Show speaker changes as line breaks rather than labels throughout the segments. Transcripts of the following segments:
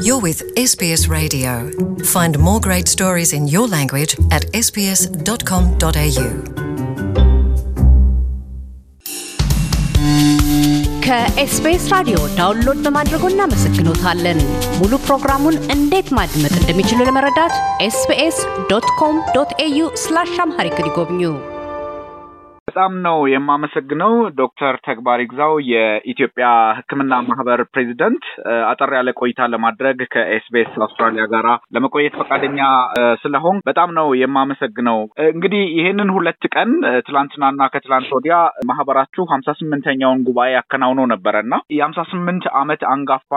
You're with SBS Radio. Find more great stories in your language at sbs.com.au.
ከኤስቢኤስ ራዲዮ ዳውንሎድ በማድረጎ እናመሰግኖታለን። ሙሉ ፕሮግራሙን እንዴት ማድመጥ እንደሚችሉ ለመረዳት ኤስቢኤስ ዶት ኮም ዶት ኤዩ ስላሽ አምሃሪክ ይጎብኙ።
በጣም ነው የማመሰግነው ዶክተር ተግባር ይግዛው የኢትዮጵያ ሕክምና ማህበር ፕሬዚደንት አጠር ያለ ቆይታ ለማድረግ ከኤስቢኤስ አውስትራሊያ ጋራ ለመቆየት ፈቃደኛ ስለሆን በጣም ነው የማመሰግነው። እንግዲህ ይህንን ሁለት ቀን ትላንትናና ከትላንት ወዲያ ማህበራችሁ ሀምሳ ስምንተኛውን ጉባኤ አከናውኖ ነበረ እና የሀምሳ ስምንት ዓመት አንጋፋ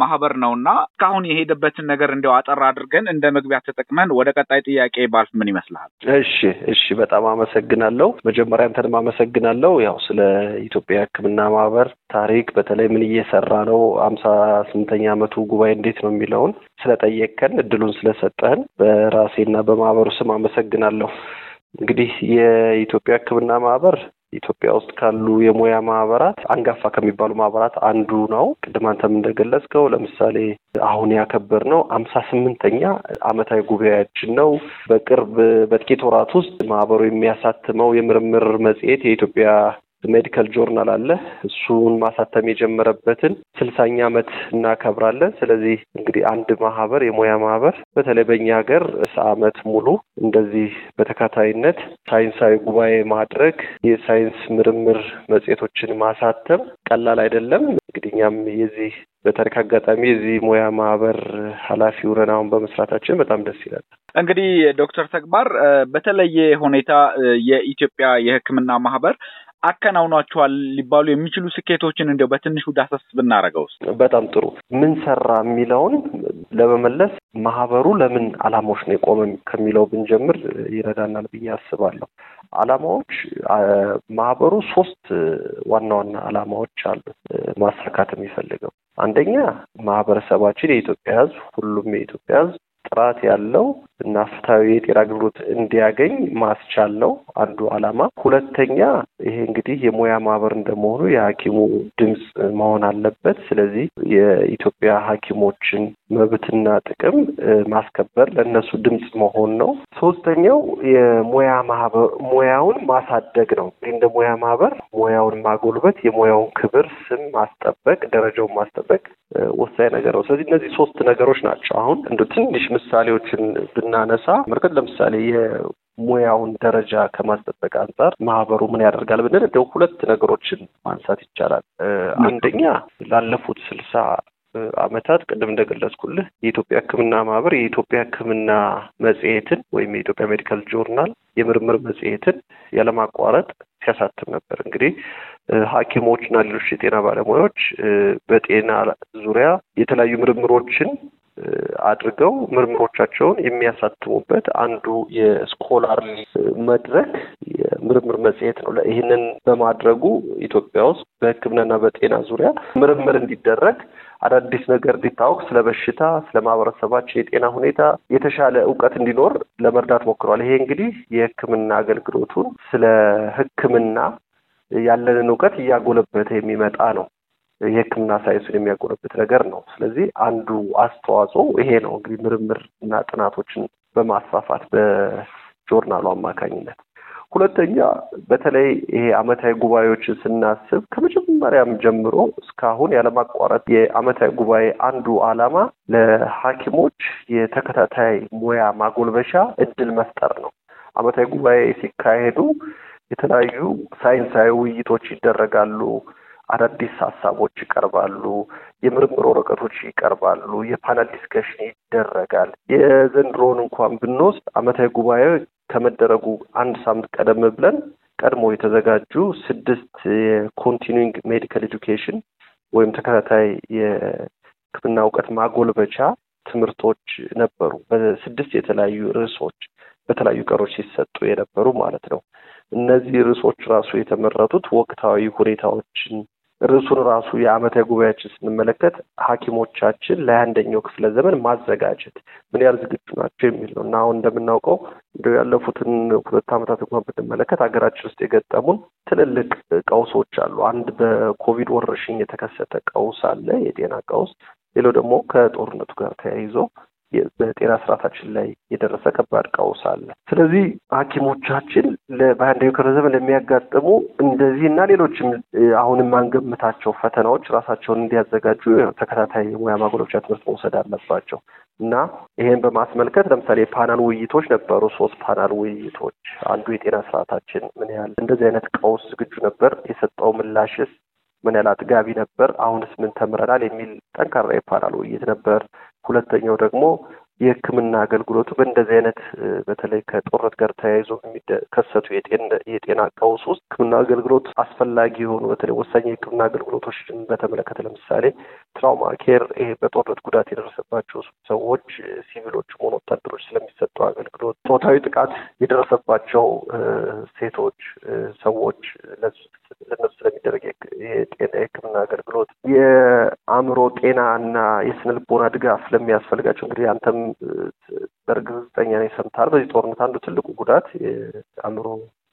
ማህበር ነው እና እስካሁን የሄደበትን ነገር እንዲያው አጠር አድርገን እንደ መግቢያ ተጠቅመን ወደ ቀጣይ ጥያቄ ባልፍ ምን ይመስልሃል?
እሺ እሺ፣ በጣም አመሰግናለሁ። መጀመሪያ አንተንም አመሰግናለሁ። ያው ስለ ኢትዮጵያ ሕክምና ማህበር ታሪክ በተለይ ምን እየሰራ ነው፣ ሀምሳ ስምንተኛ ዓመቱ ጉባኤ እንዴት ነው የሚለውን ስለጠየቅከን እድሉን ስለሰጠህን በራሴና በማህበሩ ስም አመሰግናለሁ። እንግዲህ የኢትዮጵያ ሕክምና ማህበር ኢትዮጵያ ውስጥ ካሉ የሙያ ማህበራት አንጋፋ ከሚባሉ ማህበራት አንዱ ነው። ቅድም አንተም እንደገለጽከው ለምሳሌ አሁን ያከበር ነው አምሳ ስምንተኛ ዓመታዊ ጉባኤያችን ነው። በቅርብ በጥቂት ወራት ውስጥ ማህበሩ የሚያሳትመው የምርምር መጽሔት የኢትዮጵያ ሜዲካል ጆርናል አለ። እሱን ማሳተም የጀመረበትን ስልሳኛ ዓመት እናከብራለን። ስለዚህ እንግዲህ አንድ ማህበር የሙያ ማህበር በተለይ በእኛ ሀገር ዓመት ሙሉ እንደዚህ በተከታይነት ሳይንሳዊ ጉባኤ ማድረግ የሳይንስ ምርምር መጽሔቶችን ማሳተም ቀላል አይደለም። እንግዲህ እኛም የዚህ በታሪክ አጋጣሚ የዚህ ሙያ ማህበር ኃላፊ ሆነን አሁን በመስራታችን በጣም ደስ ይላል።
እንግዲህ ዶክተር ተግባር በተለየ ሁኔታ የኢትዮጵያ የሕክምና ማህበር አከናውኗቸዋል ሊባሉ የሚችሉ ስኬቶችን እንዲያው በትንሹ ዳሰስ ብናደርገው
በጣም ጥሩ። ምን ሰራ የሚለውን ለመመለስ ማህበሩ ለምን ዓላማዎች ነው የቆመ ከሚለው ብንጀምር ይረዳናል ብዬ አስባለሁ። ዓላማዎች ማህበሩ ሶስት ዋና ዋና ዓላማዎች አሉት ማሳካት የሚፈልገው። አንደኛ ማህበረሰባችን የኢትዮጵያ ሕዝብ ሁሉም የኢትዮጵያ ሕዝብ ጥራት ያለው እና ፍትሐዊ የጤና አገልግሎት እንዲያገኝ ማስቻል ነው አንዱ ዓላማ። ሁለተኛ ይሄ እንግዲህ የሙያ ማህበር እንደመሆኑ የሐኪሙ ድምፅ መሆን አለበት። ስለዚህ የኢትዮጵያ ሐኪሞችን መብትና ጥቅም ማስከበር ለእነሱ ድምፅ መሆን ነው። ሶስተኛው የሙያ ማህበር ሙያውን ማሳደግ ነው። እንደ ሙያ ማህበር ሙያውን ማጎልበት፣ የሙያውን ክብር፣ ስም ማስጠበቅ፣ ደረጃውን ማስጠበቅ ወሳኝ ነገር ነው። ስለዚህ እነዚህ ሶስት ነገሮች ናቸው። አሁን እንደ ትንሽ ምሳሌዎችን ብናነሳ መርከት ለምሳሌ የሙያውን ደረጃ ከማስጠበቅ አንጻር ማህበሩ ምን ያደርጋል ብንል እንደው ሁለት ነገሮችን ማንሳት ይቻላል። አንደኛ ላለፉት ስልሳ ዓመታት ቅድም እንደገለጽኩልህ የኢትዮጵያ ሕክምና ማህበር የኢትዮጵያ ሕክምና መጽሔትን ወይም የኢትዮጵያ ሜዲካል ጆርናል የምርምር መጽሔትን ያለማቋረጥ ሲያሳትም ነበር። እንግዲህ ሐኪሞች ሌሎች የጤና ባለሙያዎች በጤና ዙሪያ የተለያዩ ምርምሮችን አድርገው ምርምሮቻቸውን የሚያሳትሙበት አንዱ የስኮላር መድረክ የምርምር መጽሔት ነው። ይህንን በማድረጉ ኢትዮጵያ ውስጥ በሕክምናና በጤና ዙሪያ ምርምር እንዲደረግ አዳዲስ ነገር እንዲታወቅ ስለ በሽታ፣ ስለ ማህበረሰባችን የጤና ሁኔታ የተሻለ እውቀት እንዲኖር ለመርዳት ሞክሯል። ይሄ እንግዲህ የሕክምና አገልግሎቱን ስለ ሕክምና ያለንን እውቀት እያጎለበተ የሚመጣ ነው። የህክምና ሳይንሱን የሚያጎለብት ነገር ነው። ስለዚህ አንዱ አስተዋጽኦ ይሄ ነው እንግዲህ ምርምር እና ጥናቶችን በማስፋፋት በጆርናሉ አማካኝነት። ሁለተኛ በተለይ ይሄ ዓመታዊ ጉባኤዎችን ስናስብ ከመጀመሪያም ጀምሮ እስካሁን ያለማቋረጥ የዓመታዊ ጉባኤ አንዱ ዓላማ ለሐኪሞች የተከታታይ ሙያ ማጎልበሻ እድል መፍጠር ነው። ዓመታዊ ጉባኤ ሲካሄዱ የተለያዩ ሳይንሳዊ ውይይቶች ይደረጋሉ። አዳዲስ ሀሳቦች ይቀርባሉ። የምርምር ወረቀቶች ይቀርባሉ። የ panel discussion ይደረጋል። የዘንድሮውን እንኳን ብንወስድ ዓመታዊ ጉባኤ ከመደረጉ አንድ ሳምንት ቀደም ብለን ቀድሞ የተዘጋጁ ስድስት የ continuing medical education ወይም ተከታታይ የሕክምና እውቀት ማጎልበቻ ትምህርቶች ነበሩ። በስድስት የተለያዩ ርዕሶች በተለያዩ ቀሮች ሲሰጡ የነበሩ ማለት ነው። እነዚህ ርዕሶች ራሱ የተመረጡት ወቅታዊ ሁኔታዎችን ርዕሱን ራሱ የዓመታዊ ጉባኤያችን ስንመለከት ሐኪሞቻችን ለአንደኛው ክፍለ ዘመን ማዘጋጀት ምን ያህል ዝግጁ ናቸው የሚል ነው እና አሁን እንደምናውቀው እንደ ያለፉትን ሁለት ዓመታት እንኳን ብንመለከት ሀገራችን ውስጥ የገጠሙን ትልልቅ ቀውሶች አሉ። አንድ በኮቪድ ወረርሽኝ የተከሰተ ቀውስ አለ፣ የጤና ቀውስ። ሌላው ደግሞ ከጦርነቱ ጋር ተያይዞ በጤና ስርዓታችን ላይ የደረሰ ከባድ ቀውስ አለ። ስለዚህ ሐኪሞቻችን ዘመን ለሚያጋጥሙ እንደዚህ እና ሌሎችም አሁንም ማንገምታቸው ፈተናዎች ራሳቸውን እንዲያዘጋጁ ተከታታይ የሙያ ማጎልበቻ ትምህርት መውሰድ አለባቸው እና ይሄን በማስመልከት ለምሳሌ የፓናል ውይይቶች ነበሩ። ሶስት ፓናል ውይይቶች አንዱ የጤና ስርዓታችን ምን ያህል እንደዚህ አይነት ቀውስ ዝግጁ ነበር፣ የሰጠው ምላሽስ ምን ያህል አጥጋቢ ነበር፣ አሁንስ ምን ተምረናል የሚል ጠንካራ የፓናል ውይይት ነበር። ሁለተኛው ደግሞ የሕክምና አገልግሎቱ በእንደዚህ አይነት በተለይ ከጦርነት ጋር ተያይዞ የሚከሰቱ የጤና ቀውስ ውስጥ ሕክምና አገልግሎት አስፈላጊ የሆኑ በተለይ ወሳኝ የሕክምና አገልግሎቶችን በተመለከተ ለምሳሌ ትራውማ ኬር፣ ይሄ በጦርነት ጉዳት የደረሰባቸው ሰዎች ሲቪሎች ሆኑ ወታደሮች ስለሚሰጠው አገልግሎት፣ ጾታዊ ጥቃት የደረሰባቸው ሴቶች ሰዎች ለነሱ ስለሚደረግ የሕክምና አገልግሎት፣ የአእምሮ ጤና እና የስነ ልቦና ድጋፍ ለሚያስፈልጋቸው እንግዲህ አንተም በእርግጠኛ ነኝ ሰምተሃል። በዚህ ጦርነት አንዱ ትልቁ ጉዳት የአእምሮ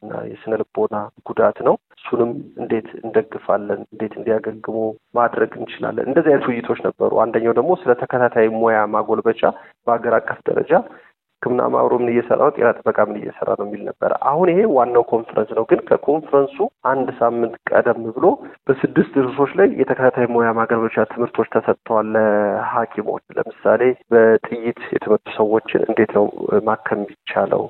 እና የስነ ልቦና ጉዳት ነው። እሱንም እንዴት እንደግፋለን፣ እንዴት እንዲያገግሙ ማድረግ እንችላለን። እንደዚህ አይነት ውይይቶች ነበሩ። አንደኛው ደግሞ ስለ ተከታታይ ሙያ ማጎልበቻ በሀገር አቀፍ ደረጃ ሕክምና ማህበሩ ምን እየሰራ ነው፣ ጤና ጥበቃ ምን እየሰራ ነው የሚል ነበረ። አሁን ይሄ ዋናው ኮንፈረንስ ነው። ግን ከኮንፈረንሱ አንድ ሳምንት ቀደም ብሎ በስድስት ርዕሶች ላይ የተከታታይ ሙያ ማጎልበቻ ትምህርቶች ተሰጥተዋል ለሐኪሞች ለምሳሌ በጥይት የተመቱ ሰዎችን እንዴት ነው ማከም የሚቻለው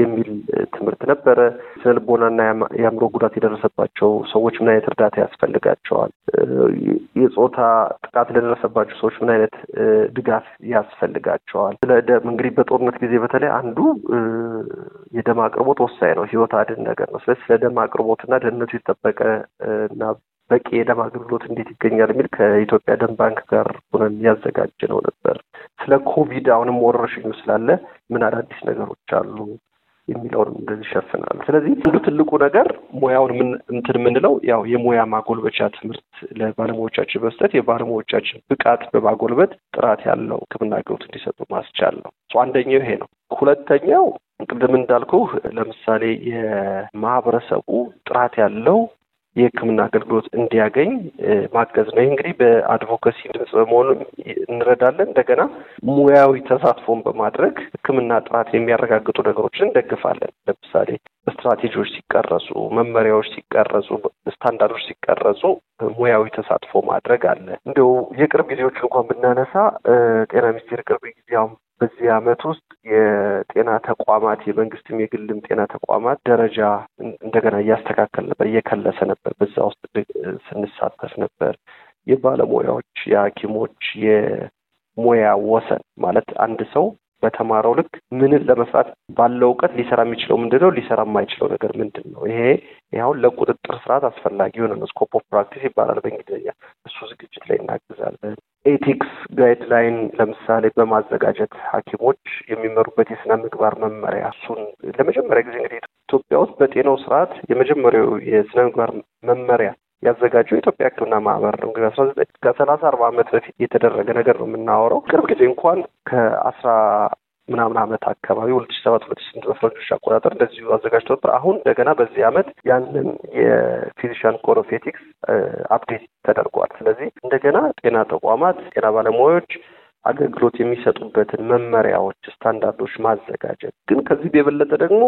የሚል ትምህርት ነበረ። ስነ ልቦናና የአእምሮ ጉዳት የደረሰባቸው ሰዎች ምን አይነት እርዳታ ያስፈልጋቸዋል? የጾታ ጥቃት ለደረሰባቸው ሰዎች ምን አይነት ድጋፍ ያስፈልጋቸዋል? ስለ ደም እንግዲህ በጦርነት ጊዜ በተለይ አንዱ የደም አቅርቦት ወሳኝ ነው፣ ህይወት አድን ነገር ነው። ስለዚህ ስለ ደም አቅርቦትና ደህንነቱ የተጠበቀ እና በቂ የደም አገልግሎት እንዴት ይገኛል የሚል ከኢትዮጵያ ደም ባንክ ጋር ሆነን ያዘጋጀ ነው ነበር። ስለ ኮቪድ አሁንም ወረርሽኙ ስላለ ምን አዳዲስ ነገሮች አሉ የሚለውንም እንደዚህ ይሸፍናሉ። ስለዚህ አንዱ ትልቁ ነገር ሙያውን እንትን የምንለው ያው የሙያ ማጎልበቻ ትምህርት ለባለሙያዎቻችን መስጠት የባለሙያዎቻችን ብቃት በማጎልበት ጥራት ያለው ሕክምና አገልግሎት እንዲሰጡ ማስቻል ነው። አንደኛው ይሄ ነው። ሁለተኛው ቅድም እንዳልኩ ለምሳሌ የማህበረሰቡ ጥራት ያለው የህክምና አገልግሎት እንዲያገኝ ማገዝ ነው። ይህ እንግዲህ በአድቮካሲ ድምጽ በመሆኑ እንረዳለን። እንደገና ሙያዊ ተሳትፎን በማድረግ ህክምና ጥራት የሚያረጋግጡ ነገሮችን እንደግፋለን። ለምሳሌ ስትራቴጂዎች ሲቀረጹ፣ መመሪያዎች ሲቀረጹ፣ ስታንዳርዶች ሲቀረጹ ሙያዊ ተሳትፎ ማድረግ አለ። እንዲሁ የቅርብ ጊዜዎች እንኳን ብናነሳ ጤና ሚኒስቴር ቅርብ ጊዜያውም በዚህ ዓመት ውስጥ የጤና ተቋማት የመንግስትም የግልም ጤና ተቋማት ደረጃ እንደገና እያስተካከል ነበር፣ እየከለሰ ነበር። በዛ ውስጥ ስንሳተፍ ነበር። የባለሙያዎች የሐኪሞች የሙያ ወሰን ማለት አንድ ሰው በተማረው ልክ ምንን ለመስራት ባለው እውቀት ሊሰራ የሚችለው ምንድን ነው? ሊሰራ የማይችለው ነገር ምንድን ነው? ይሄ ይኸውን ለቁጥጥር ስርዓት አስፈላጊ የሆነ ነው። scope of practice ይባላል በእንግሊዝኛ። እሱ ዝግጅት ላይ እናግዛለን። ethics guideline ለምሳሌ በማዘጋጀት ሐኪሞች የሚመሩበት የስነ ምግባር መመሪያ እሱን ለመጀመሪያ ጊዜ እንግዲህ ኢትዮጵያ ውስጥ በጤናው ስርዓት የመጀመሪያው የስነ ምግባር መመሪያ ያዘጋጀው የኢትዮጵያ ሕክምና ማህበር ነው። እንግዲህ አስራ ዘጠኝ ከሰላሳ አርባ ዓመት በፊት የተደረገ ነገር ነው የምናወራው። ቅርብ ጊዜ እንኳን ከአስራ ምናምን ዓመት አካባቢ ሁለት ሺ ሰባት ሁለት ሺ ስምንት በፈረንጆች አቆጣጠር እንደዚሁ አዘጋጅቶ ነበር። አሁን እንደገና በዚህ ዓመት ያንን የ physician code of ethics update ተደርጓል። እንደገና ጤና ተቋማት ጤና ባለሙያዎች አገልግሎት የሚሰጡበትን መመሪያዎች፣ ስታንዳርዶች ማዘጋጀት። ግን ከዚህ የበለጠ ደግሞ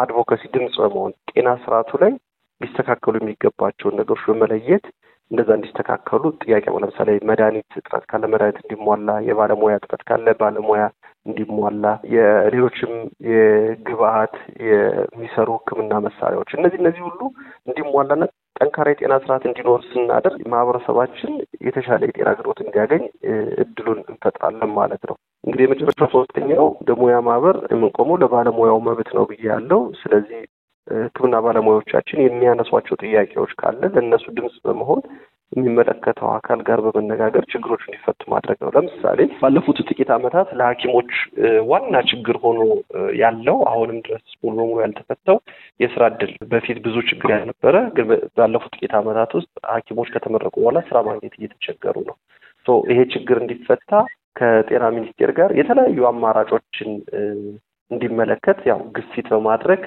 አድቮካሲ ድምጽ በመሆን ጤና ስርዓቱ ላይ ሊስተካከሉ የሚገባቸውን ነገሮች በመለየት እንደዛ እንዲስተካከሉ ጥያቄ ለምሳሌ መድኃኒት እጥረት ካለ መድኃኒት እንዲሟላ፣ የባለሙያ እጥረት ካለ ባለሙያ እንዲሟላ፣ የሌሎችም የግብአት የሚሰሩ ሕክምና መሳሪያዎች እነዚህ እነዚህ ሁሉ እንዲሟላና ጠንካራ የጤና ስርዓት እንዲኖር ስናደርግ ማህበረሰባችን የተሻለ የጤና አገልግሎት እንዲያገኝ እድሉን እንፈጥራለን ማለት ነው። እንግዲህ የመጨረሻው ሶስተኛው ለሙያ ማህበር የምንቆመው ለባለሙያው መብት ነው ብዬ ያለው ስለዚህ ሕክምና ባለሙያዎቻችን የሚያነሷቸው ጥያቄዎች ካለ ለእነሱ ድምጽ በመሆን የሚመለከተው አካል ጋር በመነጋገር ችግሮች እንዲፈቱ ማድረግ ነው። ለምሳሌ ባለፉት ጥቂት ዓመታት ለሐኪሞች ዋና ችግር ሆኖ ያለው አሁንም ድረስ ሙሉ በሙሉ ያልተፈታው የስራ እድል በፊት ብዙ ችግር ያልነበረ ግን ባለፉት ጥቂት ዓመታት ውስጥ ሐኪሞች ከተመረቁ በኋላ ስራ ማግኘት እየተቸገሩ ነው። ይሄ ችግር እንዲፈታ ከጤና ሚኒስቴር ጋር የተለያዩ አማራጮችን እንዲመለከት ያው ግፊት በማድረግ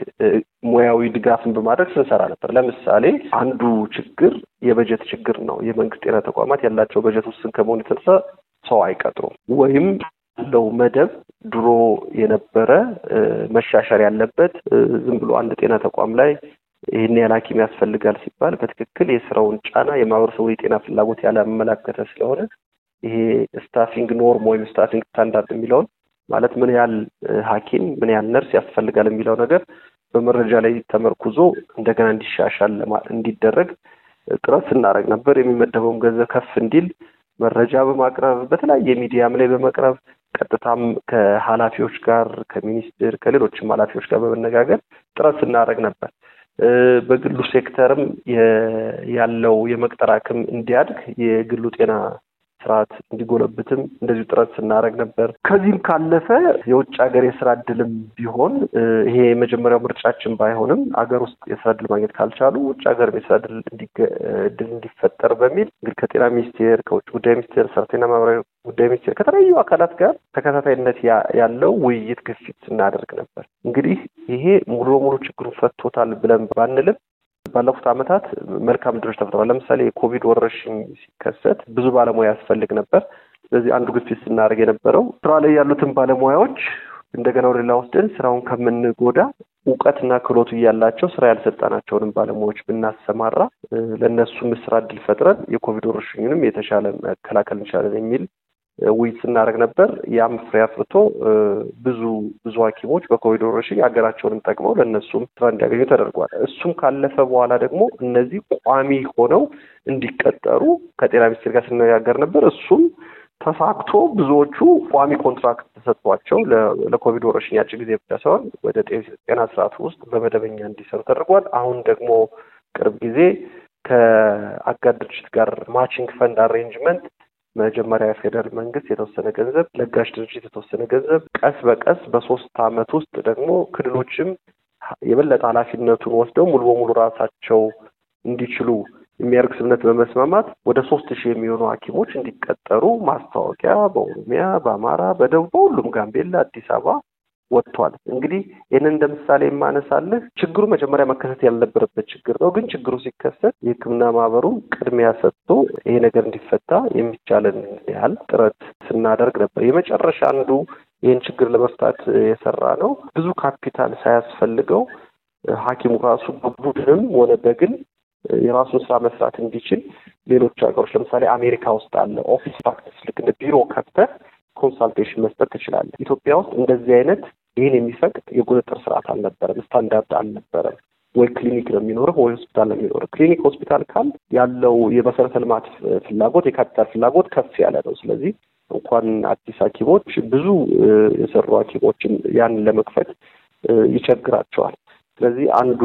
ሙያዊ ድጋፍን በማድረግ ስንሰራ ነበር። ለምሳሌ አንዱ ችግር የበጀት ችግር ነው። የመንግስት ጤና ተቋማት ያላቸው በጀት ውስን ከመሆኑ የተነሳ ሰው አይቀጥሩም ወይም ያለው መደብ ድሮ የነበረ መሻሻል ያለበት ዝም ብሎ አንድ ጤና ተቋም ላይ ይህን ያህል ሐኪም ያስፈልጋል ሲባል በትክክል የስራውን ጫና የማህበረሰቡ የጤና ፍላጎት ያላመላከተ ስለሆነ ይሄ staffing norm ወይም staffing standard የሚለውን ማለት ምን ያህል ሐኪም ምን ያህል ነርስ ያስፈልጋል የሚለው ነገር በመረጃ ላይ ተመርኩዞ እንደገና እንዲሻሻል እንዲደረግ ጥረት ስናደርግ ነበር። የሚመደበውም ገንዘብ ከፍ እንዲል መረጃ በማቅረብ በተለያየ ሚዲያም ላይ በመቅረብ ቀጥታም ከኃላፊዎች ጋር ከሚኒስትር ከሌሎችም ኃላፊዎች ጋር በመነጋገር ጥረት ስናደርግ ነበር። በግሉ ሴክተርም ያለው የመቅጠር አቅም እንዲያድግ የግሉ ጤና ስርዓት እንዲጎለብትም እንደዚሁ ጥረት ስናደርግ ነበር። ከዚህም ካለፈ የውጭ ሀገር የስራ እድልም ቢሆን ይሄ የመጀመሪያው ምርጫችን ባይሆንም አገር ውስጥ የስራ እድል ማግኘት ካልቻሉ ውጭ ሀገር የስራ እድል እንዲፈጠር በሚል እንግዲህ ከጤና ሚኒስቴር፣ ከውጭ ጉዳይ ሚኒስቴር፣ ሰራተኛና ማህበራዊ ጉዳይ ሚኒስቴር ከተለያዩ አካላት ጋር ተከታታይነት ያለው ውይይት ግፊት ስናደርግ ነበር። እንግዲህ ይሄ ሙሉ በሙሉ ችግሩን ፈቶታል ብለን ባንልም ባለፉት ዓመታት መልካም ድሮች ተፈጥረዋል። ለምሳሌ የኮቪድ ወረርሽኝ ሲከሰት ብዙ ባለሙያ ያስፈልግ ነበር። ስለዚህ አንዱ ግፊት ስናደርግ የነበረው ስራ ላይ ያሉትን ባለሙያዎች እንደገና ወደ ሌላ ወስደን ስራውን ከምንጎዳ እውቀትና ክህሎቱ እያላቸው ስራ ያልሰጠናቸውንም ባለሙያዎች ብናሰማራ ለእነሱም ስራ እድል ፈጥረን የኮቪድ ወረርሽኙንም የተሻለ መከላከል እንችላለን የሚል ውይይት ስናደርግ ነበር። ያም ፍሬ አፍርቶ ብዙ ብዙ ሐኪሞች በኮቪድ ወረርሽኝ ሀገራቸውንም ጠቅመው ለእነሱም ስራ እንዲያገኙ ተደርጓል። እሱም ካለፈ በኋላ ደግሞ እነዚህ ቋሚ ሆነው እንዲቀጠሩ ከጤና ሚኒስቴር ጋር ስነጋገር ነበር። እሱም ተሳክቶ ብዙዎቹ ቋሚ contract ተሰጥቷቸው ለኮቪድ ወረርሽኝ አጭር ጊዜ ብቻ ሳይሆን ወደ ጤና ስርዓቱ ውስጥ በመደበኛ እንዲሰሩ ተደርጓል። አሁን ደግሞ ቅርብ ጊዜ ከአጋር ድርጅት ጋር matching fund arrangement መጀመሪያ የፌዴራል መንግስት የተወሰነ ገንዘብ፣ ለጋሽ ድርጅት የተወሰነ ገንዘብ፣ ቀስ በቀስ በሶስት አመት ውስጥ ደግሞ ክልሎችም የበለጠ ኃላፊነቱን ወስደው ሙሉ በሙሉ ራሳቸው እንዲችሉ የሚያደርግ ስምምነት በመስማማት ወደ ሶስት ሺህ የሚሆኑ ሐኪሞች እንዲቀጠሩ ማስታወቂያ በኦሮሚያ፣ በአማራ፣ በደቡብ፣ በሁሉም ጋምቤላ፣ አዲስ አበባ ወጥቷል። እንግዲህ ይህንን እንደ ምሳሌ የማነሳልህ ችግሩ መጀመሪያ መከሰት ያልነበረበት ችግር ነው። ግን ችግሩ ሲከሰት የሕክምና ማህበሩ ቅድሚያ ሰጥቶ ይሄ ነገር እንዲፈታ የሚቻለን ያህል ጥረት ስናደርግ ነበር። የመጨረሻ አንዱ ይህን ችግር ለመፍታት የሰራ ነው ብዙ ካፒታል ሳያስፈልገው ሐኪሙ ራሱ በቡድንም ሆነ በግል የራሱን ስራ መስራት እንዲችል ሌሎች ሀገሮች ለምሳሌ አሜሪካ ውስጥ አለ office practice ልክ እንደ ቢሮ ከፍተህ consultation መስጠት ትችላለህ። ኢትዮጵያ ውስጥ እንደዚህ አይነት ይህን የሚፈቅድ የቁጥጥር ስርዓት አልነበረም፣ ስታንዳርድ አልነበረም። ወይ ክሊኒክ ነው የሚኖርህ ወይ ሆስፒታል ነው የሚኖርህ። ክሊኒክ ሆስፒታል ካል ያለው የመሰረተ ልማት ፍላጎት የካፒታል ፍላጎት ከፍ ያለ ነው። ስለዚህ እንኳን አዲስ ሐኪሞች ብዙ የሰሩ ሐኪሞችን ያንን ለመክፈት ይቸግራቸዋል። ስለዚህ አንዱ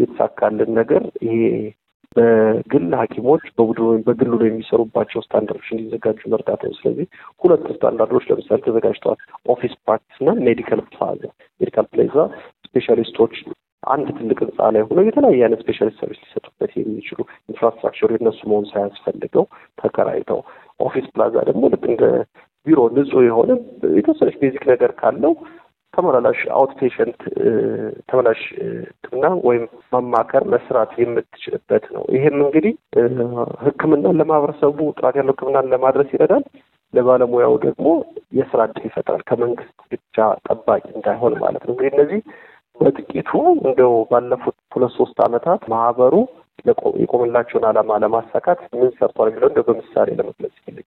የተሳካልን ነገር ይሄ በግል ሐኪሞች በቡድን ወይም በግሉ ነው የሚሰሩባቸው ስታንዳርዶች እንዲዘጋጁ መርዳት ነው። ስለዚህ ሁለት ስታንዳርዶች ለምሳሌ ተዘጋጅተዋል። office practice እና medical plaza። medical plaza specialist ኦች አንድ ትልቅ ህንፃ ላይ ሆነው የተለያየ አይነት specialist service ሊሰጡበት የሚችሉ infrastructure ኡ የነሱ መሆን ሳያስፈልገው ተከራይተው፣ office plaza ደግሞ ልክ እንደ ቢሮ ንጹህ የሆነ የተወሰነች basic ነገር ካለው ተመላላሽ outpatient ተመላሽ ሕክምና ወይም ማማከር መስራት የምትችልበት ነው። ይሄም እንግዲህ ሕክምናን ለማህበረሰቡ ጥራት ያለው ሕክምናን ለማድረስ ይረዳል። ለባለሙያው ደግሞ የስራ እድል ይፈጥራል። ከመንግስት ብቻ ጠባቂ እንዳይሆን ማለት ነው። እንግዲህ እነዚህ በጥቂቱ እንደው ባለፉት ሁለት ሶስት ዓመታት ማህበሩ የቆመላቸውን ዓላማ ለማሳካት ምን ሰርቷል የሚለው እንደው በምሳሌ ለመግለጽ ይፈልግ